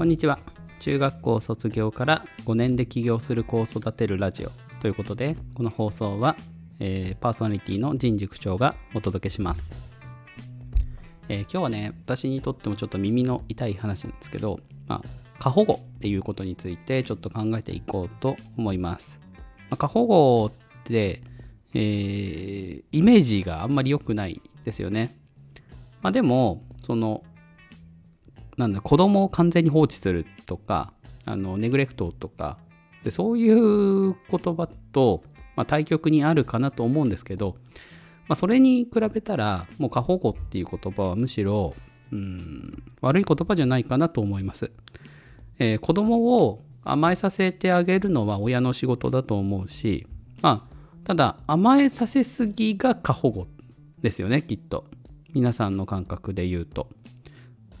こんにちは。中学校卒業から5年で起業する子を育てるラジオということでこの放送は、えー、パーソナリティの人事区長がお届けします、えー、今日はね私にとってもちょっと耳の痛い話なんですけど、まあ、過保護っていうことについてちょっと考えていこうと思います、まあ、過保護って、えー、イメージがあんまり良くないですよね。まあでもそのなんだ子供を完全に放置するとかあのネグレクトとかでそういう言葉と、まあ、対極にあるかなと思うんですけど、まあ、それに比べたらもう過保護っていう言葉はむしろうん悪い言葉じゃないかなと思います、えー、子供を甘えさせてあげるのは親の仕事だと思うしまあただ甘えさせすぎが過保護ですよねきっと。皆さんの感覚で言うと。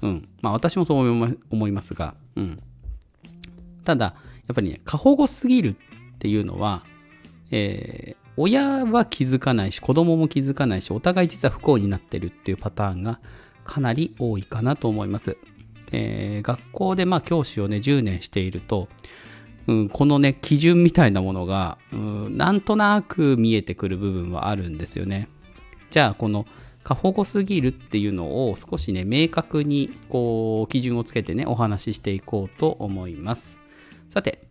うん。まあ私もそう思いますが、うん。ただ、やっぱりね、過保護すぎるっていうのは、えー、親は気づかないし、子供も気づかないし、お互い実は不幸になってるっていうパターンがかなり多いかなと思います。えー、学校でまあ教師をね、10年していると、うん、このね、基準みたいなものが、うん、なんとなく見えてくる部分はあるんですよね。じゃあ、この過保護すぎるっていうのを少しね、明確にこう、基準をつけてね、お話ししていこうと思います。さて、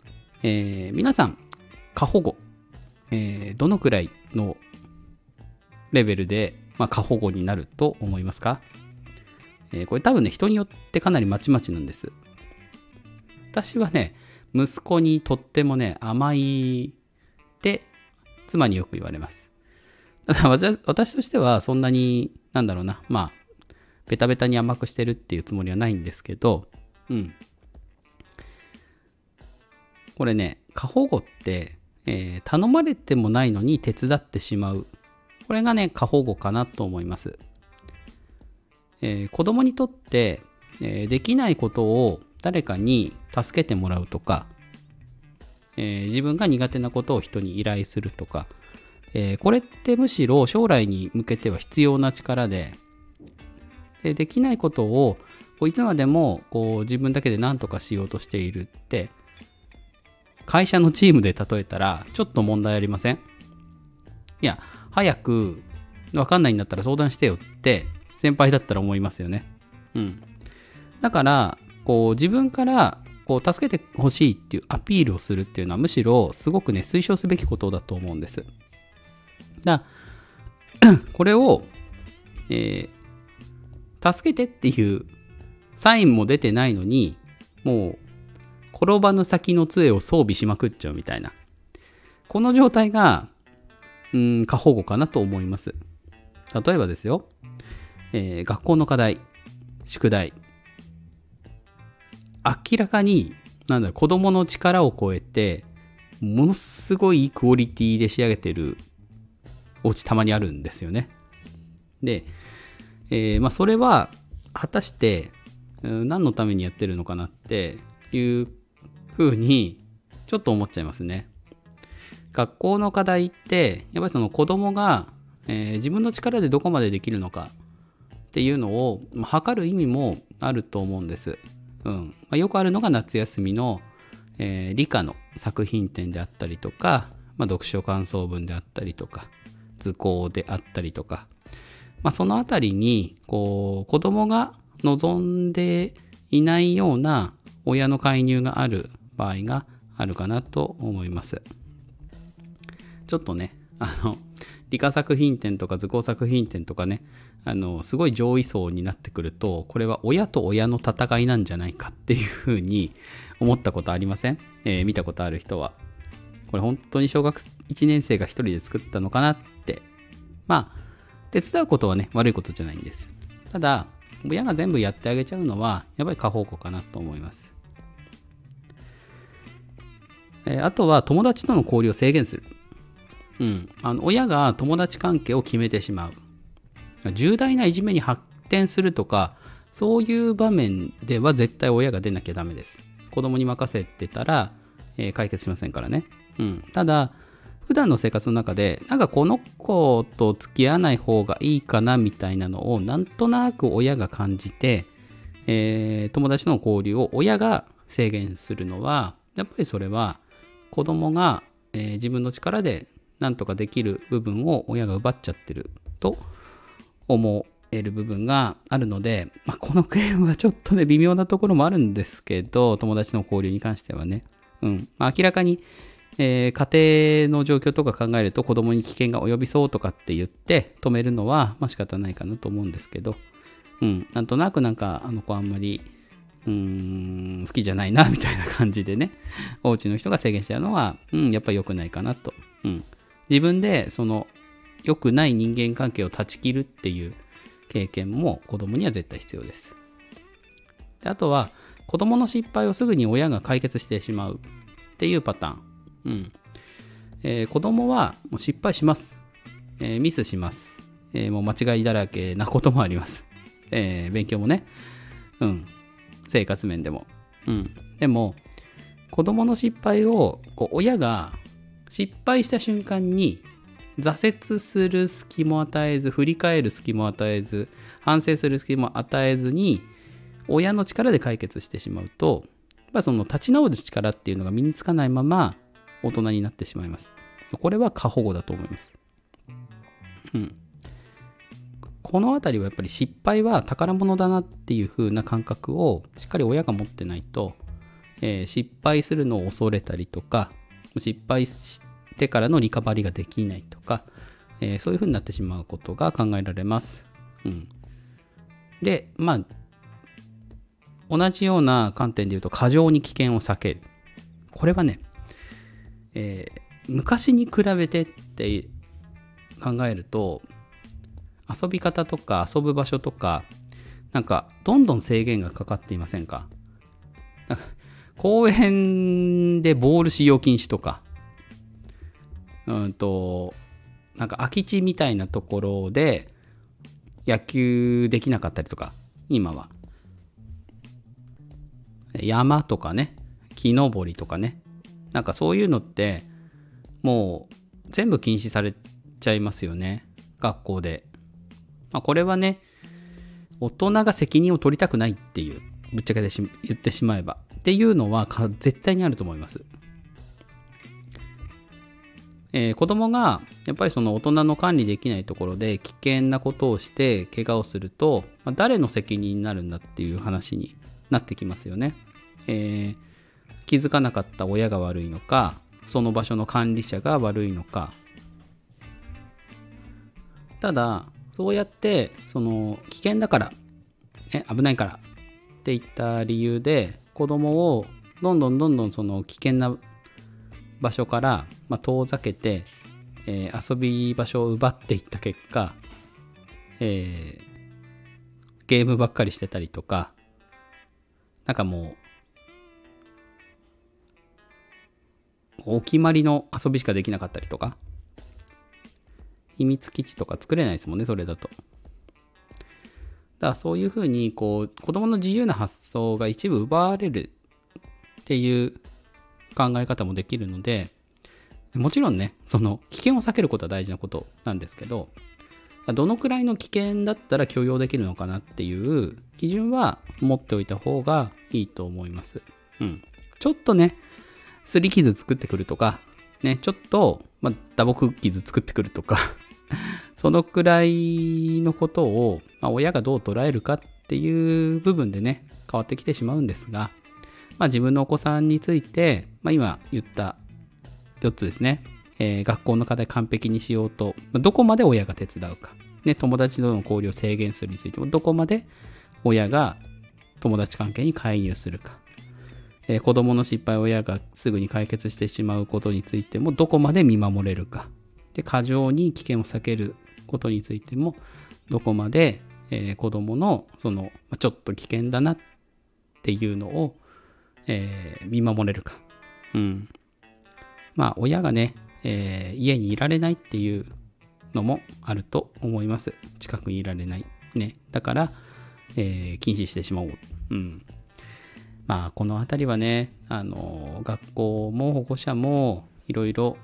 えー、皆さん、過保護、えー、どのくらいのレベルで、まあ、過保護になると思いますか、えー、これ多分ね、人によってかなりまちまちなんです。私はね、息子にとってもね、甘いって妻によく言われます。私としてはそんなに、なんだろうな、まあ、ベタベタに甘くしてるっていうつもりはないんですけど、うん。これね、過保護って、えー、頼まれてもないのに手伝ってしまう。これがね、過保護かなと思います。えー、子供にとって、えー、できないことを誰かに助けてもらうとか、えー、自分が苦手なことを人に依頼するとか、えー、これってむしろ将来に向けては必要な力で、でできないことをこういつまでもこう自分だけで何とかしようとしているって、会社のチームで例えたらちょっと問題ありません？いや、早くわかんないんだったら相談してよって先輩だったら思いますよね。うん。だから、こう自分からこう助けてほしいっていうアピールをするっていうのはむしろすごくね推奨すべきことだと思うんです。だ これを、えー、助けてっていうサインも出てないのに、もう、転ばぬ先の杖を装備しまくっちゃうみたいな。この状態が、うん、過保護かなと思います。例えばですよ、えー、学校の課題、宿題。明らかに、なんだ、子供の力を超えて、ものすごいクオリティで仕上げてるお家たまにあるんですよね。で、えー、まあ、それは果たして何のためにやってるのかなっていうふうにちょっと思っちゃいますね。学校の課題ってやっぱりその子供が、えー、自分の力でどこまでできるのかっていうのを、まあ、測る意味もあると思うんです。うんまあ、よくあるのが夏休みの、えー、理科の作品展であったりとか、まあ、読書感想文であったりとか、図工であったりとか、まあ、そのあたりにこう子供が望んでいないような親の介入がある場合があるかなと思います。ちょっとね、あの、理科作品展とか図工作品展とかね、あの、すごい上位層になってくると、これは親と親の戦いなんじゃないかっていうふうに思ったことありません、えー、見たことある人は。これ本当に小学1年生が1人で作ったのかなって。まあ、手伝うことはね、悪いことじゃないんです。ただ、親が全部やってあげちゃうのは、やっぱり過保護かなと思います。えー、あとは、友達との交流を制限する。うん。あの親が友達関係を決めてしまう。重大ないじめに発展するとか、そういう場面では絶対親が出なきゃダメです。子供に任せてたら、えー、解決しませんからね。うん、ただ普段の生活の中でなんかこの子と付き合わない方がいいかなみたいなのをなんとなく親が感じて、えー、友達との交流を親が制限するのは、やっぱりそれは子供が、えー、自分の力で何とかできる部分を親が奪っちゃってると思える部分があるので、まあ、このゲームはちょっとね、微妙なところもあるんですけど、友達の交流に関してはね。うん。まあ、明らかに、えー、家庭の状況とか考えると子供に危険が及びそうとかって言って止めるのは、まあ仕方ないかなと思うんですけど、うん。なんとなくなんか、あの子あんまり、うーん、好きじゃないな、みたいな感じでね、お家の人が制限しちゃうのは、うん、やっぱ良くないかなと。うん。自分で、その、良くない人間関係を断ち切るっていう経験も子供には絶対必要です。であとは、子供の失敗をすぐに親が解決してしまうっていうパターン。うん。えー、子供はもう失敗します。えー、ミスします。えー、もう間違いだらけなこともあります。えー、勉強もね。うん。生活面でも。うん。でも、子供の失敗をこう親が失敗した瞬間に挫折する隙も与えず、振り返る隙も与えず、反省する隙も与えずに、親の力で解決してしまうと、やっぱその立ち直る力っていうのが身につかないまま大人になってしまいます。これは過保護だと思います。うん。この辺りはやっぱり失敗は宝物だなっていう風な感覚をしっかり親が持ってないと、えー、失敗するのを恐れたりとか、失敗してからのリカバリができないとか、えー、そういう風になってしまうことが考えられます。うん。で、まあ、同じような観点で言うと過剰に危険を避ける。これはね、えー、昔に比べてって考えると、遊び方とか遊ぶ場所とか、なんか、どんどん制限がかかっていませんか？か 公園でボール使用禁止とか、うんと、なんか空き地みたいなところで野球できなかったりとか、今は。山とかね、木登りとかね、なんかそういうのって、もう全部禁止されちゃいますよね。学校で。まあ、これはね、大人が責任を取りたくないっていう、ぶっちゃけてし言ってしまえば。っていうのは絶対にあると思います。えー、子供がやっぱりその大人の管理できないところで危険なことをして怪我をすると、まあ、誰の責任になるんだっていう話になってきますよね。えー、気づかなかった親が悪いのか、その場所の管理者が悪いのか。ただ、そうやって、その、危険だから、ね、危ないからっていった理由で、子供をどんどんどんどんその危険な場所から、ま、遠ざけて、えー、遊び場所を奪っていった結果、えー、ゲームばっかりしてたりとか、なんかもう、お決まりの遊びしかできなかったりとか、秘密基地とか作れないですもんね、それだと。だからそういうふうに、こう、子供の自由な発想が一部奪われるっていう考え方もできるので、もちろんね、その危険を避けることは大事なことなんですけど、どのくらいの危険だったら許容できるのかなっていう基準は持っておいた方がいいと思います。うん。ちょっとね、すり傷作ってくるとか、ね、ちょっと、まあ、打撲傷作ってくるとか そのくらいのことを、まあ、親がどう捉えるかっていう部分でね、変わってきてしまうんですが、まあ、自分のお子さんについて、まあ、今言った4つですね、えー、学校の課題完璧にしようと、まあ、どこまで親が手伝うか、ね、友達との交流を制限するについても、どこまで親が友達関係に介入するか、えー、子供の失敗を親がすぐに解決してしまうことについてもどこまで見守れるか。で過剰に危険を避けることについてもどこまで、えー、子供のその、ちょっと危険だなっていうのを、えー、見守れるか、うん、まあ親がね、えー、家にいられないっていうのもあると思います。近くにいられない。ね。だから、えー、禁止してしまおう、うん。まあ、この辺りはね、あの、学校も保護者もいろいろ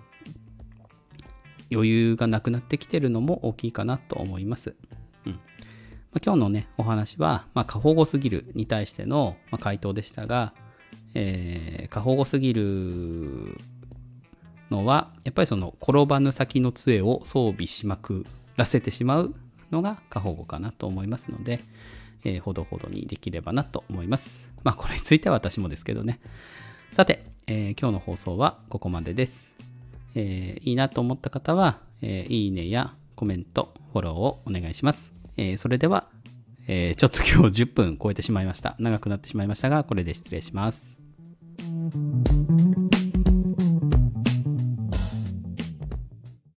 余裕がなくなってきてるのも大きいかなと思います。うん。まあ、今日のね、お話は、まあ、過保護すぎるに対しての、ま、回答でしたが、えー、過保護すぎるのは、やっぱりその転ばぬ先の杖を装備しまくらせてしまうのが過保護かなと思いますので、えー、ほどほどにできればなと思います。まあ、これについては私もですけどね。さて、えー、今日の放送はここまでです。えー、いいなと思った方は、えー、いいねやコメント、フォローをお願いします。えー、それでは、えー、ちょっと今日10分超えてしまいました。長くなってしまいましたが、これで失礼します。